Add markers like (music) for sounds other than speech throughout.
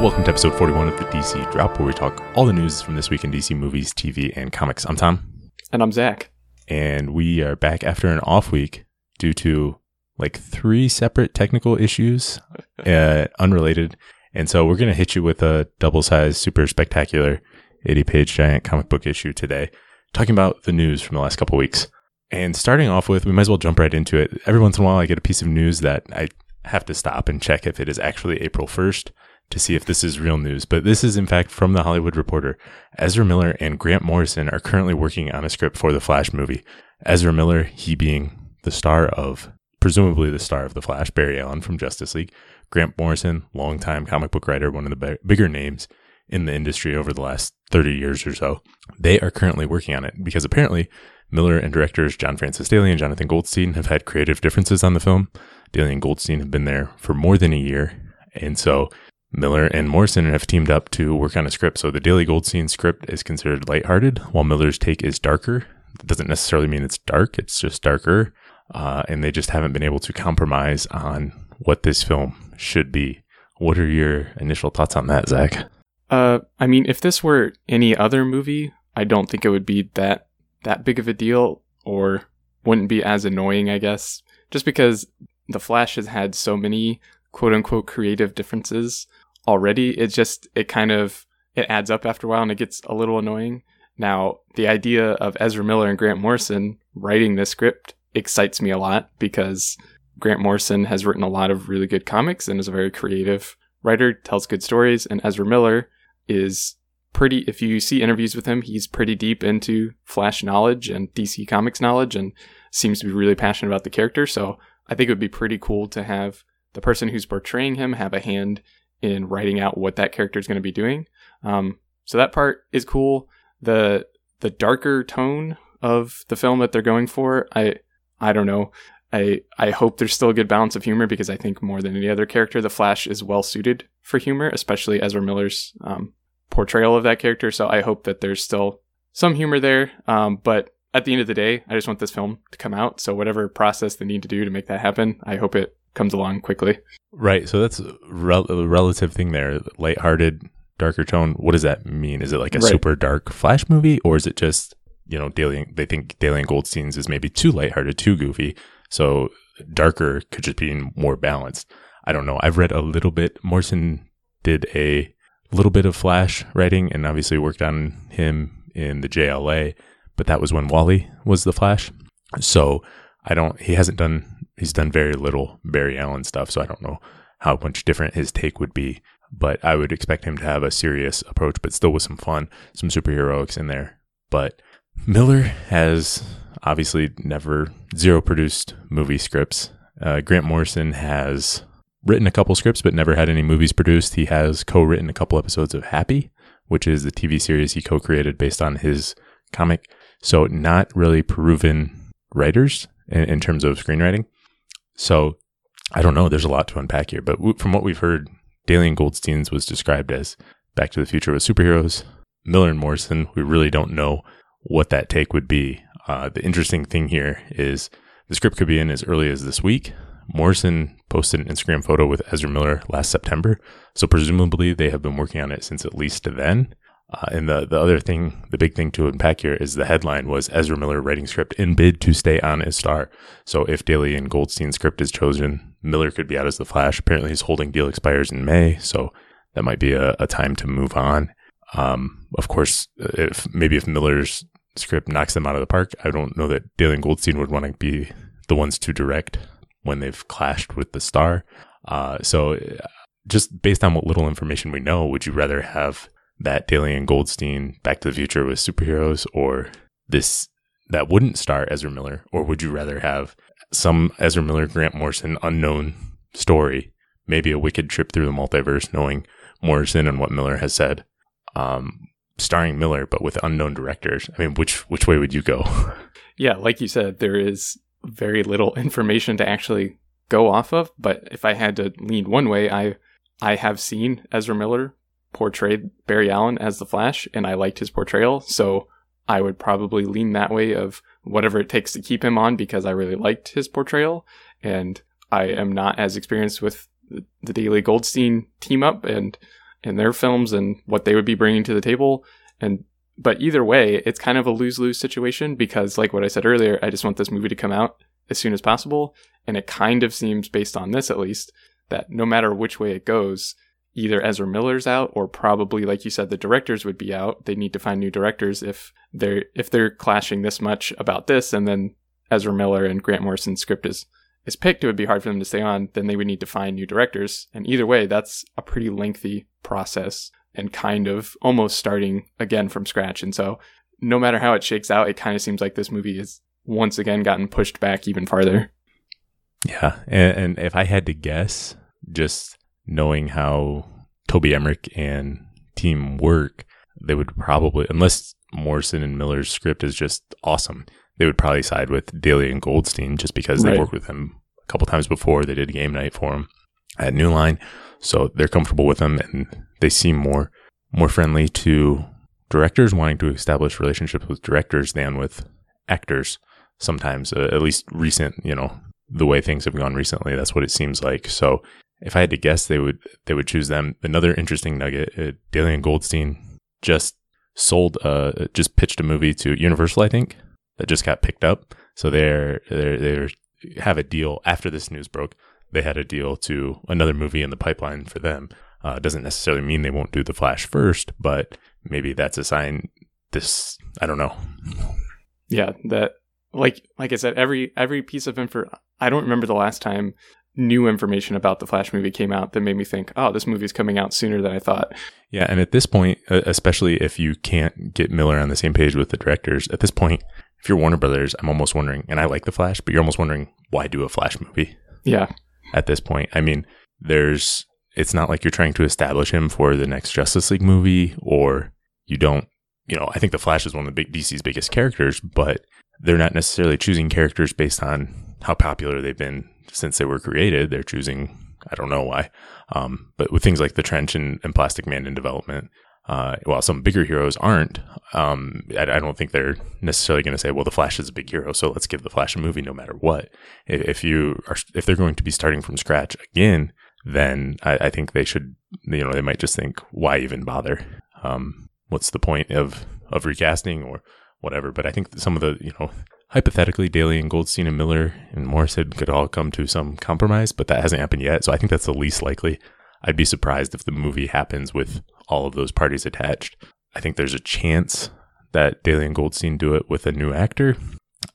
Welcome to episode 41 of the DC Drop, where we talk all the news from this week in DC movies, TV, and comics. I'm Tom, And I'm Zach. and we are back after an off week due to like three separate technical issues, (laughs) uh, unrelated. And so we're going to hit you with a double sized, super spectacular 80 page giant comic book issue today, talking about the news from the last couple weeks. And starting off with, we might as well jump right into it. Every once in a while, I get a piece of news that I have to stop and check if it is actually April 1st to see if this is real news. But this is, in fact, from The Hollywood Reporter. Ezra Miller and Grant Morrison are currently working on a script for the Flash movie. Ezra Miller, he being the star of, presumably the star of The Flash, Barry Allen from Justice League. Grant Morrison, longtime comic book writer, one of the bi- bigger names in the industry over the last 30 years or so. They are currently working on it because apparently Miller and directors John Francis Daly and Jonathan Goldstein have had creative differences on the film. Daly and Goldstein have been there for more than a year. And so Miller and Morrison have teamed up to work on a script. So the Daly Goldstein script is considered lighthearted, while Miller's take is darker. That doesn't necessarily mean it's dark, it's just darker. Uh, and they just haven't been able to compromise on what this film should be. What are your initial thoughts on that, Zach? Uh, I mean, if this were any other movie, I don't think it would be that that big of a deal, or wouldn't be as annoying. I guess just because the Flash has had so many quote unquote creative differences already, it just it kind of it adds up after a while, and it gets a little annoying. Now, the idea of Ezra Miller and Grant Morrison writing this script excites me a lot because Grant Morrison has written a lot of really good comics and is a very creative writer, tells good stories, and Ezra Miller is pretty if you see interviews with him, he's pretty deep into Flash knowledge and DC Comics knowledge and seems to be really passionate about the character. So I think it would be pretty cool to have the person who's portraying him have a hand in writing out what that character is going to be doing. Um, so that part is cool. The the darker tone of the film that they're going for, I I don't know. I I hope there's still a good balance of humor because I think more than any other character, the Flash is well suited for humor, especially Ezra Miller's um, portrayal of that character. So I hope that there's still some humor there. Um, but at the end of the day, I just want this film to come out. So whatever process they need to do to make that happen, I hope it comes along quickly. Right. So that's a, rel- a relative thing there. Lighthearted, darker tone. What does that mean? Is it like a Right. super dark Flash movie, or is it just you know Daly? They think Daly and Goldstein's is maybe too lighthearted, too goofy. So darker could just be more balanced. I don't know. I've read a little bit. Morrison did a little bit of Flash writing, and obviously worked on him in the JLA. But that was when Wally was the Flash. So I don't. He hasn't done. He's done very little Barry Allen stuff. So I don't know how much different his take would be. But I would expect him to have a serious approach, but still with some fun, some superheroics in there. But Miller has obviously never zero produced movie scripts. Uh, Grant Morrison has written a couple scripts, but never had any movies produced. He has co-written a couple episodes of Happy, which is the TV series he co-created based on his comic. So not really proven writers in, in terms of screenwriting. So I don't know. There's a lot to unpack here, but from what we've heard, Daly and Goldstein's was described as Back to the Future with superheroes. Miller and Morrison, we really don't know what that take would be. Uh, the interesting thing here is the script could be in as early as this week. Morrison posted an Instagram photo with Ezra Miller last September, so presumably they have been working on it since at least then. Uh, and the the other thing, the big thing to unpack here is the headline was Ezra Miller writing script in bid to stay on as star. So if Daly and Goldstein's script is chosen, Miller could be out as the Flash. Apparently, his holding deal expires in May, so that might be a, a time to move on. Um, of course, if maybe if Miller's script knocks them out of the park, I don't know that Daly and Goldstein would want to be the ones to direct when they've clashed with the star. Uh, so, just based on what little information we know, would you rather have that Daly and Goldstein Back to the Future with superheroes, or this that wouldn't star Ezra Miller, or would you rather have some Ezra Miller, Grant Morrison unknown story, maybe a wicked trip through the multiverse, knowing Morrison and what Miller has said, um, starring Miller but with unknown directors? I mean, which which way would you go? (laughs) Yeah, like you said, there is very little information to actually go off of. But if I had to lean one way, I I have seen Ezra Miller portrayed Barry Allen as the Flash, and I liked his portrayal. So I would probably lean that way of whatever it takes to keep him on because I really liked his portrayal, and I am not as experienced with the, Daly Goldstein team up, and in their films and what they would be bringing to the table. And but either way, it's kind of a lose lose situation because, like what I said earlier, I just want this movie to come out as soon as possible. And it kind of seems, based on this at least, that no matter which way it goes, either Ezra Miller's out or probably, like you said, the directors would be out. They need to find new directors if they're if they're clashing this much about this, and then Ezra Miller and Grant Morrison's script is is picked, it would be hard for them to stay on. Then they would need to find new directors, and either way, that's a pretty lengthy process and kind of almost starting again from scratch. And so, no matter how it shakes out, it kind of seems like this movie has once again gotten pushed back even farther. Yeah, and, and if I had to guess, just knowing how Toby Emmerich and team work, they would probably, unless Morrison and Miller's script is just awesome, they would probably side with Daly and Goldstein just because Right. they worked with him a couple times before. They did a game night for him at New Line, so they're comfortable with him and they seem more more friendly to directors wanting to establish relationships with directors than with actors. Sometimes, uh, at least recent, you know, the way things have gone recently, that's what it seems like. So, if I had to guess, they would they would choose them. Another interesting nugget: uh, Goldstein just sold, uh, just pitched a movie to Universal, I think, that just got picked up. So they're they're they have a deal after this news broke. They had a deal to another movie in the pipeline for them. Uh, doesn't necessarily mean they won't do the Flash first, but maybe that's a sign. This I don't know. Yeah, that like like I said, every every piece of info I don't remember the last time new information about the Flash movie came out that made me think, oh, this movie's coming out sooner than I thought. Yeah, and at this point, especially if you can't get Miller on the same page with the directors, at this point, if you're Warner Brothers, I'm almost wondering, and I like the Flash, but you're almost wondering why do a Flash movie Yeah, at this point? I mean, there's, it's not like you're trying to establish him for the next Justice League movie, or you don't, you know, I think the Flash is one of the big DC's biggest characters, but they're not necessarily choosing characters based on how popular they've been since they were created. They're choosing, I don't know why, um, but with things like the Trench and, and Plastic Man in development, uh, while some bigger heroes aren't, um, I, I don't think they're necessarily going to say, "Well, the Flash is a big hero, so let's give the Flash a movie, no matter what." If, you are, if they're going to be starting from scratch again, then I, I think they should, you know, they might just think, "Why even bother? Um, what's the point of of recasting or whatever?" But I think some of the, you know, hypothetically, Daly and Goldstein and Miller and Morrison could all come to some compromise, but that hasn't happened yet. So I think that's the least likely. I'd be surprised if the movie happens with all of those parties attached. I think there's a chance that Daly and Goldstein do it with a new actor.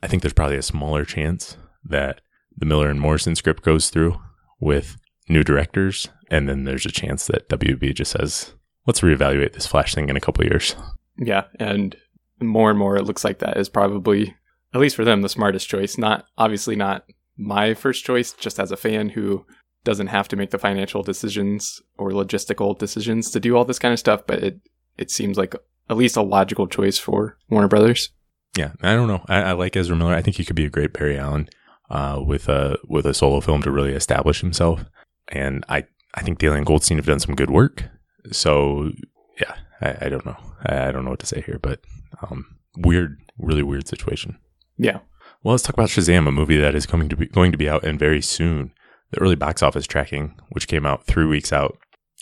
I think there's probably a smaller chance that the Miller and Morrison script goes through with new directors. And then there's a chance that WB just says, let's reevaluate this Flash thing in a couple years. yeah, and more and more it looks like that is probably at least for them the smartest choice. Not obviously not my first choice, just as a fan who doesn't have to make the financial decisions or logistical decisions to do all this kind of stuff, but it it seems like at least a logical choice for Warner Brothers. Yeah, I don't know. I, I like Ezra Miller. I think he could be a great Barry Allen uh, with a with a solo film to really establish himself. And I I think Daly and Goldstein have done some good work. So yeah, I, I don't know. I, I don't know what to say here, but um, weird, really weird situation. Yeah. Well, let's talk about Shazam, a movie that is coming to be going to be out and very soon. The early box office tracking, which came out three weeks out,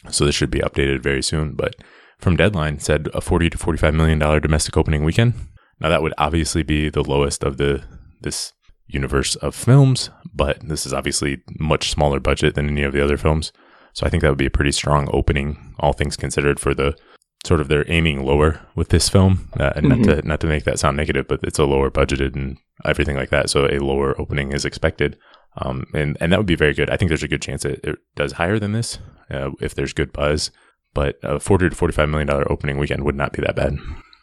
so this should be updated very soon. But from Deadline, said a forty to forty-five million dollar domestic opening weekend. Now that would obviously be the lowest of the this universe of films, but this is obviously much smaller budget than any of the other films. So I think that would be a pretty strong opening, all things considered, for the sort of they're aiming lower with this film. Uh, and Not to not to make that sound negative, but it's a lower budgeted and everything like that. So a lower opening is expected, um, and and that would be very good. I think there's a good chance it, it does higher than this uh, if there's good buzz. But a forty to forty-five million dollar opening weekend would not be that bad.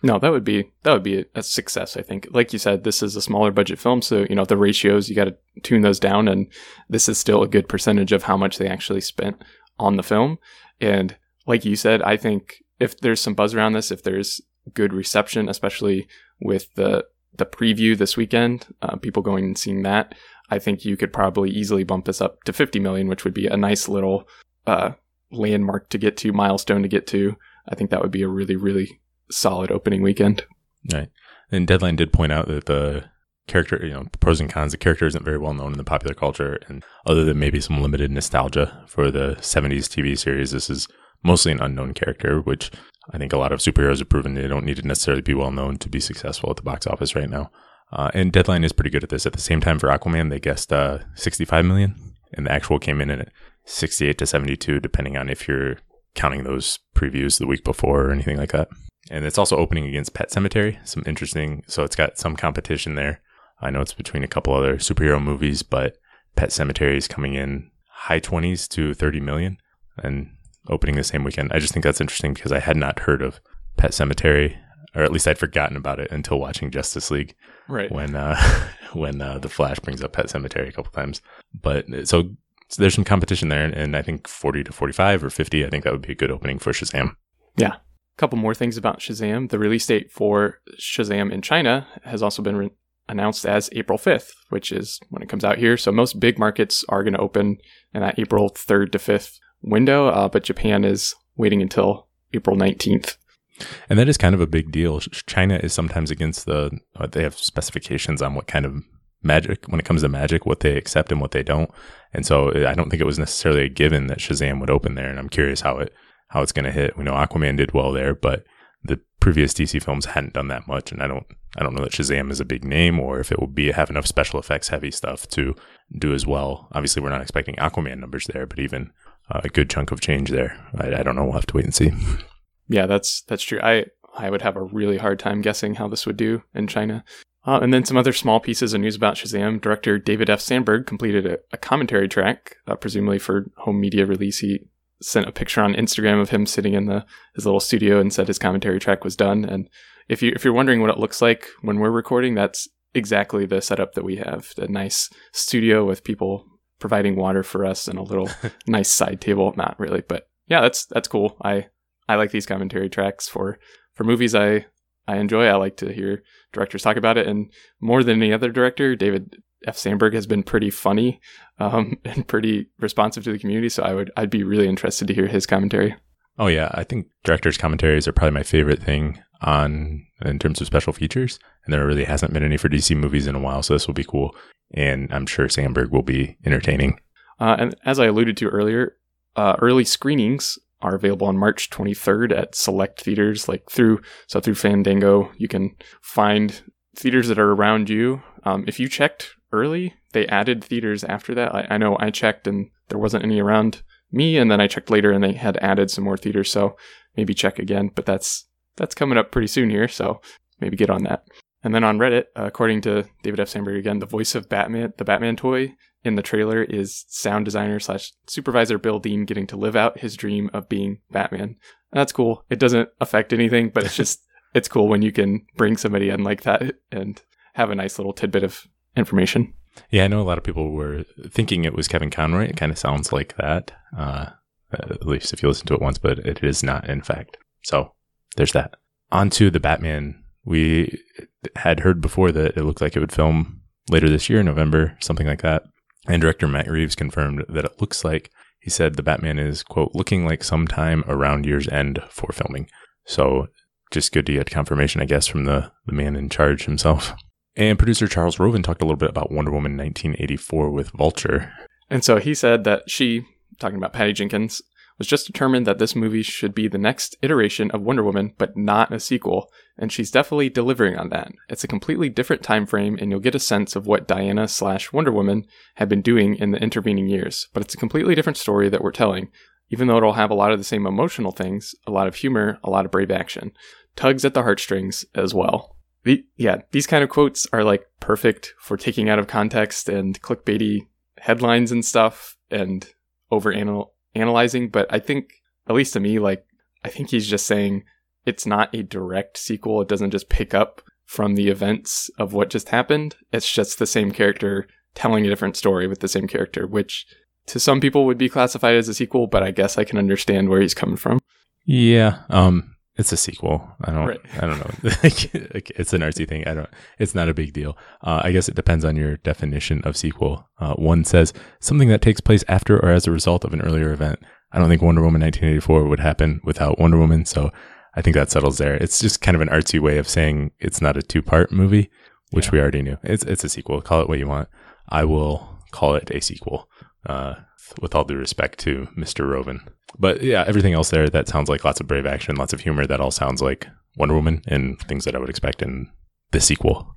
No, that would be that would be a success. I think, like you said, this is a smaller budget film, so you know the ratios you got to tune those down, and this is still a good percentage of how much they actually spent on the film. And like you said, I think if there's some buzz around this, if there's good reception, especially with the the preview this weekend, uh, people going and seeing that, I think you could probably easily bump this up to 50 million, which would be a nice little uh, landmark to get to, milestone to get to. I think that would be a really, really solid opening weekend. Right. And Deadline did point out that the character, you know, pros and cons, the character isn't very well known in the popular culture. And other than maybe some limited nostalgia for the 70s TV series, this is mostly an unknown character, which I think a lot of superheroes have proven they don't need to necessarily be well known to be successful at the box office right now. Uh, and Deadline is pretty good at this. At the same time, for Aquaman, they guessed uh, 65 million, and the actual came in at 68 to 72, depending on if you're counting those previews the week before or anything like that. And it's also opening against Pet Sematary. Some interesting, so it's got some competition there. I know it's between a couple other superhero movies, but Pet Sematary is coming in high 20s to 30 million and opening the same weekend. I just think that's interesting because I had not heard of Pet Sematary, or at least I'd forgotten about it until watching Justice League. Right. When uh, (laughs) when uh, the Flash brings up Pet Sematary a couple times, but so, so there's some competition there, and I think 40 to 45 or 50, I think that would be a good opening for Shazam. Yeah. A couple more things about Shazam. The release date for Shazam in China has also been re- announced as April 5th, which is when it comes out here. So most big markets are going to open in that April 3rd to 5th window, uh, but Japan is waiting until April 19th. And that is kind of a big deal. China is sometimes against the, uh, they have specifications on what kind of magic, when it comes to magic, what they accept and what they don't. And so uh, I don't think it was necessarily a given that Shazam would open there. And I'm curious how it, how it's going to hit. We know Aquaman did well there, but the previous DC films hadn't done that much, and I don't I don't know that Shazam is a big name or if it will be have enough special effects heavy stuff to do as well. Obviously, we're not expecting Aquaman numbers there, but even a good chunk of change there. I, I don't know. We'll have to wait and see. Yeah, that's that's true. I I would have a really hard time guessing how this would do in China. Uh, and then some other small pieces of news about Shazam. Director David F. Sandberg completed a, a commentary track, uh, presumably for home media release. He sent a picture on Instagram of him sitting in the his little studio and said his commentary track was done. And if you if you're wondering what it looks like when we're recording, that's exactly the setup that we have. A nice studio with people providing water for us and a little (laughs) nice side table. Not really, but yeah, that's that's cool. I I like these commentary tracks for for movies I I enjoy. I like to hear directors talk about it, and more than any other director, David F. Sandberg has been pretty funny um, (laughs) and pretty responsive to the community. So I would I'd be really interested to hear his commentary. Oh yeah, I think directors' commentaries are probably my favorite thing on in terms of special features, and there really hasn't been any for DC movies in a while, so this will be cool, and I'm sure Sandberg will be entertaining. Uh, and as I alluded to earlier, uh, early screenings are available on March 23rd at select theaters, like through so through Fandango, you can find theaters that are around you. Um, if you checked early. They added theaters after that. I, I know I checked and there wasn't any around me, and then I checked later and they had added some more theaters. So maybe check again. But that's that's coming up pretty soon here. So maybe get on that. And then on Reddit, uh, according to David F. Sandberg again, the voice of Batman, the Batman toy in the trailer is sound designer slash supervisor Bill Dean getting to live out his dream of being Batman. And that's cool. It doesn't affect anything, but it's (laughs) just it's cool when you can bring somebody in like that and have a nice little tidbit of information. Yeah, I know a lot of people were thinking it was Kevin Conroy. It kind of sounds like that, uh, at least if you listen to it once, but it is not, in fact. So there's that. On to the Batman. We had heard before that it looked like it would film later this year, November, something like that. And director Matt Reeves confirmed that it looks like he said the Batman is, quote, looking like sometime around year's end for filming. So just good to get confirmation, I guess, from the, the man in charge himself. And producer Charles Roven talked a little bit about Wonder Woman 1984 with Vulture. And so he said that she, talking about Patty Jenkins, was just determined that this movie should be the next iteration of Wonder Woman, but not a sequel, and she's definitely delivering on that. It's a completely different time frame, and you'll get a sense of what Diana slash Wonder Woman had been doing in the intervening years. But it's a completely different story that we're telling, even though it'll have a lot of the same emotional things, a lot of humor, a lot of brave action, tugs at the heartstrings as well. The, yeah, these kind of quotes are like perfect for taking out of context and clickbaity headlines and stuff and over analyzing. But I think, at least to me, like, I think he's just saying it's not a direct sequel. It doesn't just pick up from the events of what just happened. It's just the same character telling a different story with the same character, which to some people would be classified as a sequel, but I guess I can understand where he's coming from. Yeah. Um, it's a sequel. I don't. Right. I don't know. (laughs) it's an artsy thing. I don't. It's not a big deal. Uh, I guess it depends on your definition of sequel. Uh, one says something that takes place after or as a result of an earlier event. I don't think Wonder Woman 1984 would happen without Wonder Woman. So I think that settles there. It's just kind of an artsy way of saying it's not a two part movie, which yeah. we already knew. It's it's a sequel. Call it what you want. I will call it a sequel. Uh, with all due respect to Mr. Roven. But yeah, everything else there that sounds like lots of brave action, lots of humor. That all sounds like Wonder Woman and things that I would expect in the sequel.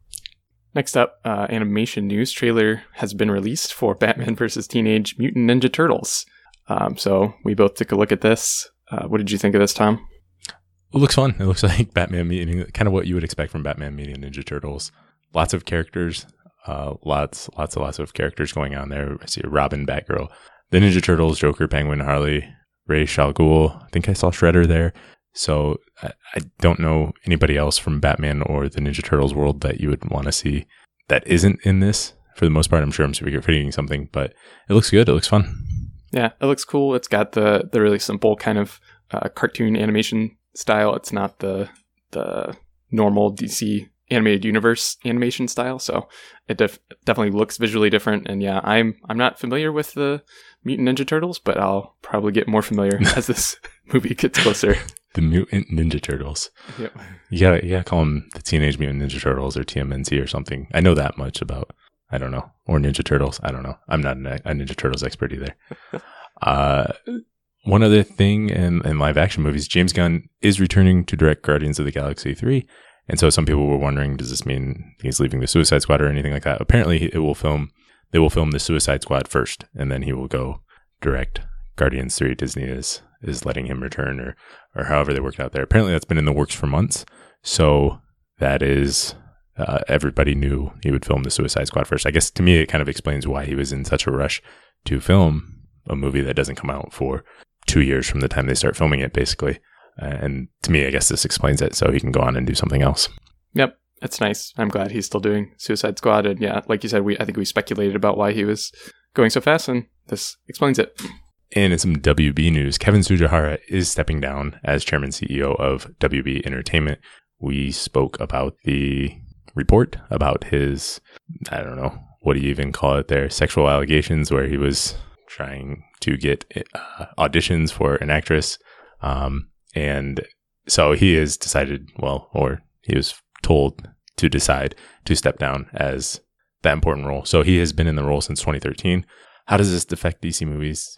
Next up, uh, animation news trailer has been released for (laughs) Batman vs. Teenage Mutant Ninja Turtles. Um, so we both took a look at this. Uh, what did you think of this, Tom? It looks fun. It looks (laughs) like Batman meeting kind of what you would expect from Batman meeting Ninja Turtles. Lots of characters, uh, lots, lots and lots of characters going on there. I see Robin, Batgirl, the Ninja Turtles, Joker, Penguin, Harley, Ra's, al Ghul. I think I saw Shredder there. So I, I don't know anybody else from Batman or the Ninja Turtles world that you would want to see that isn't in this. For the most part, I'm sure I'm forgetting something, but it looks good. It looks fun. Yeah, it looks cool. It's got the the really simple kind of uh, cartoon animation style. It's not the the normal DC animated universe animation style, so it def- definitely looks visually different. And yeah, I'm I'm not familiar with the Mutant Ninja Turtles, but I'll probably get more familiar (laughs) as this movie gets closer. The Mutant Ninja Turtles. Yep. Yeah, gotta call them the Teenage Mutant Ninja Turtles or TMNT or something. I know that much about, I don't know, or Ninja Turtles. I don't know. I'm not a Ninja Turtles expert either. (laughs) uh, one other thing in, in live action movies, James Gunn is returning to direct Guardians of the Galaxy 3. And so some people were wondering, does this mean he's leaving the Suicide Squad or anything like that? Apparently, it will film they will film the Suicide Squad first, and then he will go direct Guardians 3. Disney is is letting him return or or however they worked out there. Apparently that's been in the works for months. So that is uh, everybody knew he would film the Suicide Squad first. I guess to me it kind of explains why he was in such a rush to film a movie that doesn't come out for 2 years from the time they start filming it basically. Uh, and to me I guess this explains it so he can go on and do something else. Yep it's nice. I'm glad he's still doing Suicide Squad. And yeah, like you said, we I think we speculated about why he was going so fast, and this explains it. And in some WB news, Kevin Tsujihara is stepping down as chairman CEO of WB Entertainment. We spoke about the report about his, I don't know, what do you even call it there, sexual allegations, where he was trying to get uh, auditions for an actress. Um, and so he has decided, well, or he was told to decide to step down as that important role. So he has been in the role since 2013. How does this affect DC movies?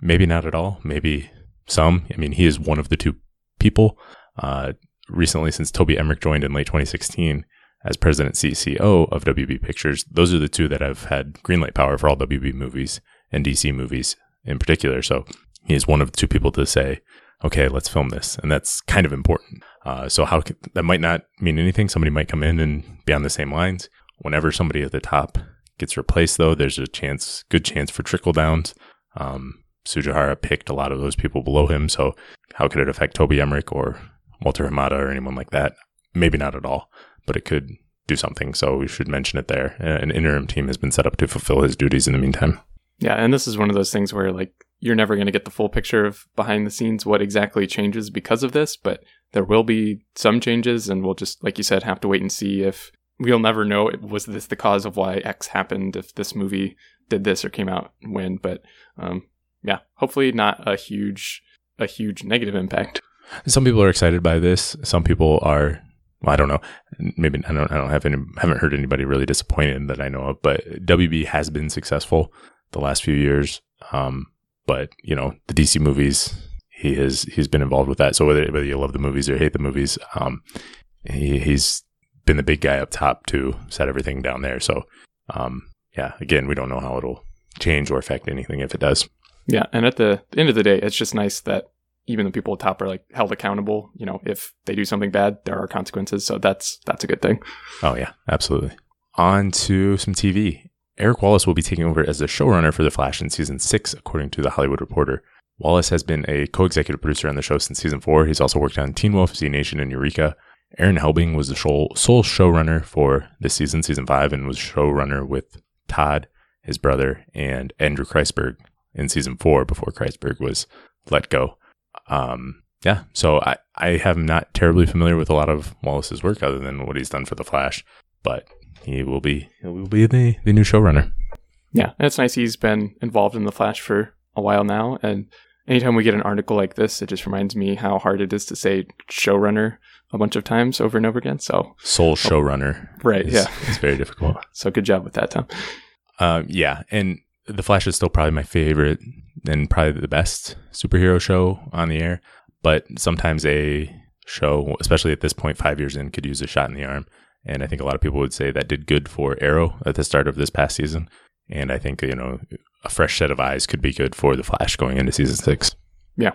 Maybe not at all. Maybe some. I mean, he is one of the two people. Uh, recently, since Toby Emmerich joined in late 2016 as president CCO of WB Pictures, those are the two that have had greenlight power for all WB movies and DC movies in particular. So he is one of the two people to say, okay, let's film this. And that's kind of important. Uh, so how can, that might not mean anything. Somebody might come in and be on the same lines. Whenever somebody at the top gets replaced, though, there's a chance, good chance for trickle downs. Um, Tsujihara picked a lot of those people below him. So how could it affect Toby Emmerich or Walter Hamada or anyone like that? Maybe not at all, but it could do something. So we should mention it there. An interim team has been set up to fulfill his duties in the meantime. Yeah, and this is one of those things where like you're never going to get the full picture of behind the scenes what exactly changes because of this, but there will be some changes, and we'll just, like you said, have to wait and see if we'll never know was this the cause of why X happened if this movie did this or came out when. But um, yeah, hopefully not a huge a huge negative impact. Some people are excited by this. Some people are. Well, I don't know. Maybe I don't. I don't have any. Haven't heard anybody really disappointed that I know of. But WB has been successful the last few years. Um, but you know, the DC movies, he has he's been involved with that. So whether whether you love the movies or hate the movies, um, he, he's been the big guy up top to set everything down there. So, um, yeah, again, we don't know how it'll change or affect anything if it does. Yeah, and at the end of the day, it's just nice that even the people at top are like held accountable. You know, if they do something bad, there are consequences. So that's that's a good thing. Oh yeah, absolutely. On to some TV. Eric Wallace will be taking over as the showrunner for The Flash in season six, according to The Hollywood Reporter. Wallace has been a co executive producer on the show since season four. He's also worked on Teen Wolf, Z Nation, and Eureka. Aaron Helbing was the sole showrunner for this season, season five, and was showrunner with Todd, his brother, and Andrew Kreisberg in season four before Kreisberg was let go. Um, yeah, so I, I am not terribly familiar with a lot of Wallace's work other than what he's done for The Flash, but he will be he will be the, the new showrunner. Yeah, and it's nice he's been involved in the Flash for a while now, and anytime we get an article like this, it just reminds me how hard it is to say showrunner a bunch of times over and over again. So sole showrunner, oh, right? Is, yeah, it's very difficult. (laughs) so good job with that, Tom. Um, yeah, and The Flash is still probably my favorite and probably the best superhero show on the air. But sometimes a show, especially at this point, five years in, could use a shot in the arm. And I think a lot of people would say that did good for Arrow at the start of this past season. And I think, you know, a fresh set of eyes could be good for The Flash going into season six. Yeah.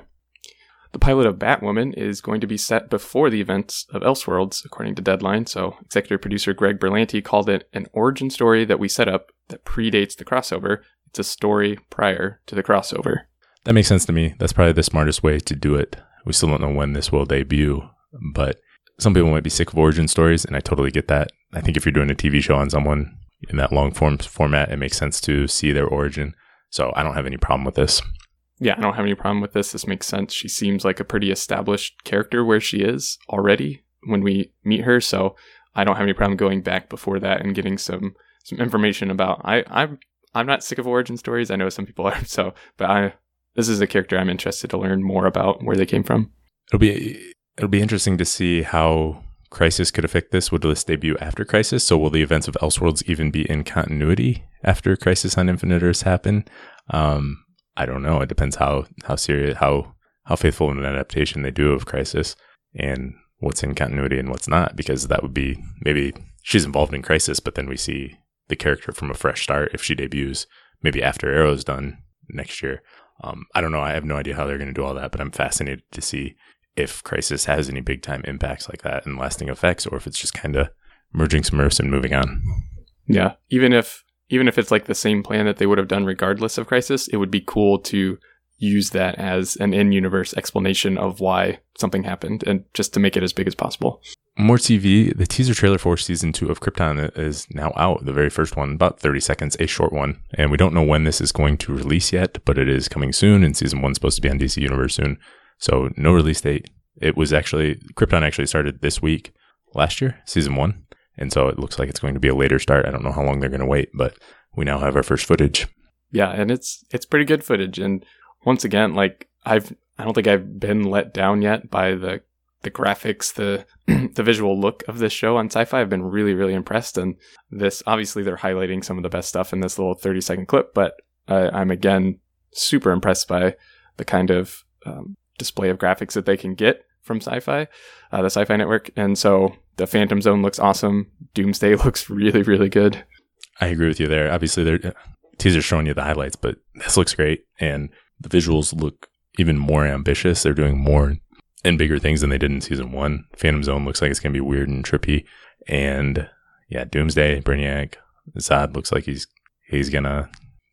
The pilot of Batwoman is going to be set before the events of Elseworlds, according to Deadline. So, executive producer Greg Berlanti called it an origin story that we set up that predates the crossover. It's a story prior to the crossover. That makes sense to me. That's probably the smartest way to do it. We still don't know when this will debut, but some people might be sick of origin stories, and I totally get that. I think if you're doing a TV show on someone in that long form format, it makes sense to see their origin. So I don't have any problem with this. Yeah, I don't have any problem with this. This makes sense. She seems like a pretty established character where she is already when we meet her. So I don't have any problem going back before that and getting some some information about. I I'm I'm not sick of origin stories. I know some people are. (laughs) So, but I this is a character I'm interested to learn more about where they came from. It'll be it'll be interesting to see how Crisis could affect this. Will this debut after Crisis? So will the events of Elseworlds even be in continuity after Crisis on Infinite Earths happen? Um, I don't know. It depends how how serious how how faithful an adaptation they do of Crisis and what's in continuity and what's not. Because that would be maybe she's involved in Crisis, but then we see the character from a fresh start if she debuts maybe after Arrow's done next year. Um, I don't know. I have no idea how they're going to do all that, but I'm fascinated to see if Crisis has any big time impacts like that and lasting effects, or if it's just kind of merging Smurfs and moving on. Yeah, even if even if it's like the same plan that they would have done regardless of Crisis, it would be cool to use that as an in-universe explanation of why something happened, and just to make it as big as possible. More TV. The teaser trailer for season two of Krypton is now out. The very first one, about 30 seconds, a short one. And we don't know when this is going to release yet, but it is coming soon. And season one's supposed to be on DC Universe soon. So no release date. It was actually, Krypton actually started this week last year, season one. And so it looks like it's going to be a later start. I don't know how long they're going to wait, but we now have our first footage. Yeah, and it's it's pretty good footage. And once again, like I've I don't think I've been let down yet by the the graphics, the (clears throat) the visual look of this show on Syfy. I've been really, really impressed. And this, obviously, they're highlighting some of the best stuff in this little 30 second clip, but uh, I'm again super impressed by the kind of um, display of graphics that they can get from Syfy, uh, the Syfy Network. And so the Phantom Zone looks awesome. Doomsday (laughs) looks really, really good. I agree with you there. Obviously, they're uh, teaser's showing you the highlights, but this looks great, and the visuals look even more ambitious. They're doing more and bigger things than they did in season one. Phantom Zone looks like it's gonna be weird and trippy, and yeah, Doomsday, Brainiac, Zod looks like he's he's gonna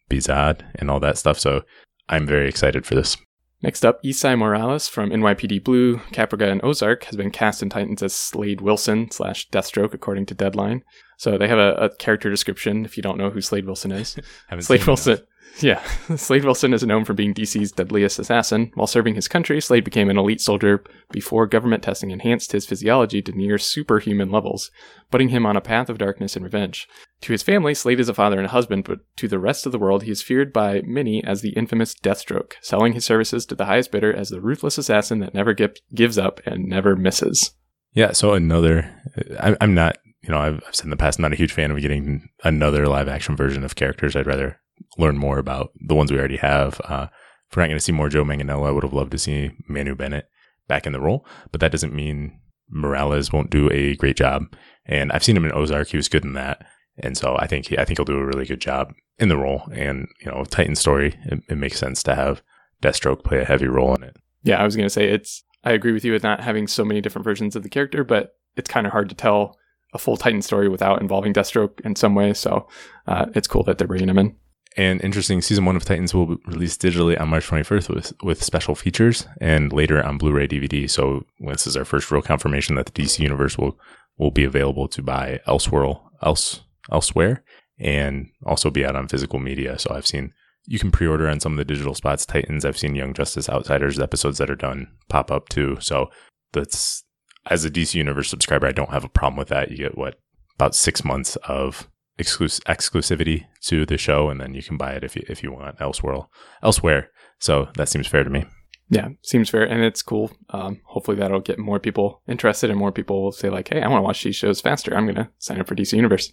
be Zod and all that stuff. So I'm very excited for this. Next up, Esai Morales from NYPD Blue, Caprica, and Ozark has been cast in Titans as Slade Wilson slash Deathstroke, according to Deadline. So they have a, a character description if you don't know who Slade Wilson is. (laughs) Slade Wilson. Enough. Yeah, (laughs) Slade Wilson is known for being DC's deadliest assassin. While serving his country, Slade became an elite soldier before government testing enhanced his physiology to near superhuman levels, putting him on a path of darkness and revenge. To his family, Slade is a father and a husband, but to the rest of the world, he is feared by many as the infamous Deathstroke, selling his services to the highest bidder as the ruthless assassin that never gives up and never misses. Yeah, so another. I, I'm not, you know, I've, I've said in the past, I'm not a huge fan of getting another live action version of characters. I'd rather learn more about the ones we already have. Uh, if we're not going to see more Joe Manganiello, I would have loved to see Manu Bennett back in the role, but that doesn't mean Morales won't do a great job. And I've seen him in Ozark; he was good in that, and so I think he, I think he'll do a really good job in the role. And you know, Titan story, it, it makes sense to have Deathstroke play a heavy role in it. Yeah, I was going to say it's. I agree with you with not having so many different versions of the character, but it's kind of hard to tell a full Titan story without involving Deathstroke in some way. So uh, it's cool that they're bringing him in. And interesting, season one of Titans will be released digitally on March 21st with, with special features and later on Blu ray DVD. So this is our first real confirmation that the DC Universe will, will be available to buy elsewhere, else, elsewhere and also be out on physical media. So I've seen you can pre order on some of the digital spots. Titans, I've seen Young Justice Outsiders episodes that are done pop up too. So that's as a DC Universe subscriber, I don't have a problem with that. You get what about six months of exclus- exclusivity to the show, and then you can buy it if you if you want elsewhere. Elsewhere, so that seems fair to me. Yeah, seems fair, and it's cool. Um, hopefully, that'll get more people interested, and more people will say like, "Hey, I want to watch these shows faster. I'm to sign up for DC Universe."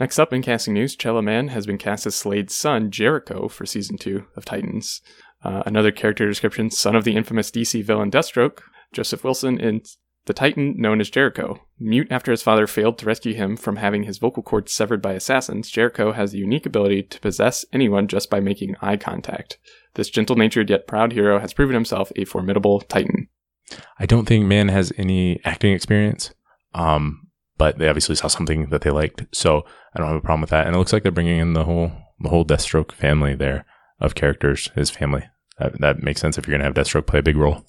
Next up in casting news, Chella Man has been cast as Slade's son, Jericho, for season two of Titans. Uh, another character description son of the infamous DC villain Deathstroke, Joseph Wilson in the Titan known as Jericho. Mute after his father failed to rescue him from having his vocal cords severed by assassins, Jericho has the unique ability to possess anyone just by making eye contact. This gentle natured yet proud hero has proven himself a formidable Titan. I don't think Man has any acting experience, um, but they obviously saw something that they liked, so I don't have a problem with that. And it looks like they're bringing in the whole the whole Deathstroke family there of characters, his family. That, that makes sense if you're gonna have Deathstroke play a big role.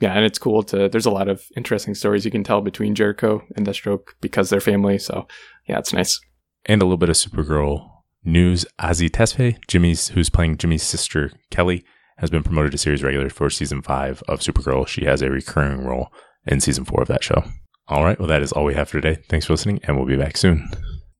Yeah, and it's cool to. There's a lot of interesting stories you can tell between Jericho and Deathstroke because they're family. So yeah, it's nice. And a little bit of Supergirl news. Azie Tesfai, Jimmy's who's playing Jimmy's sister Kelly, has been promoted to series regular for season five of Supergirl. She has a recurring role in season four of that show. All right, well that is all we have for today. Thanks for listening, and we'll be back soon.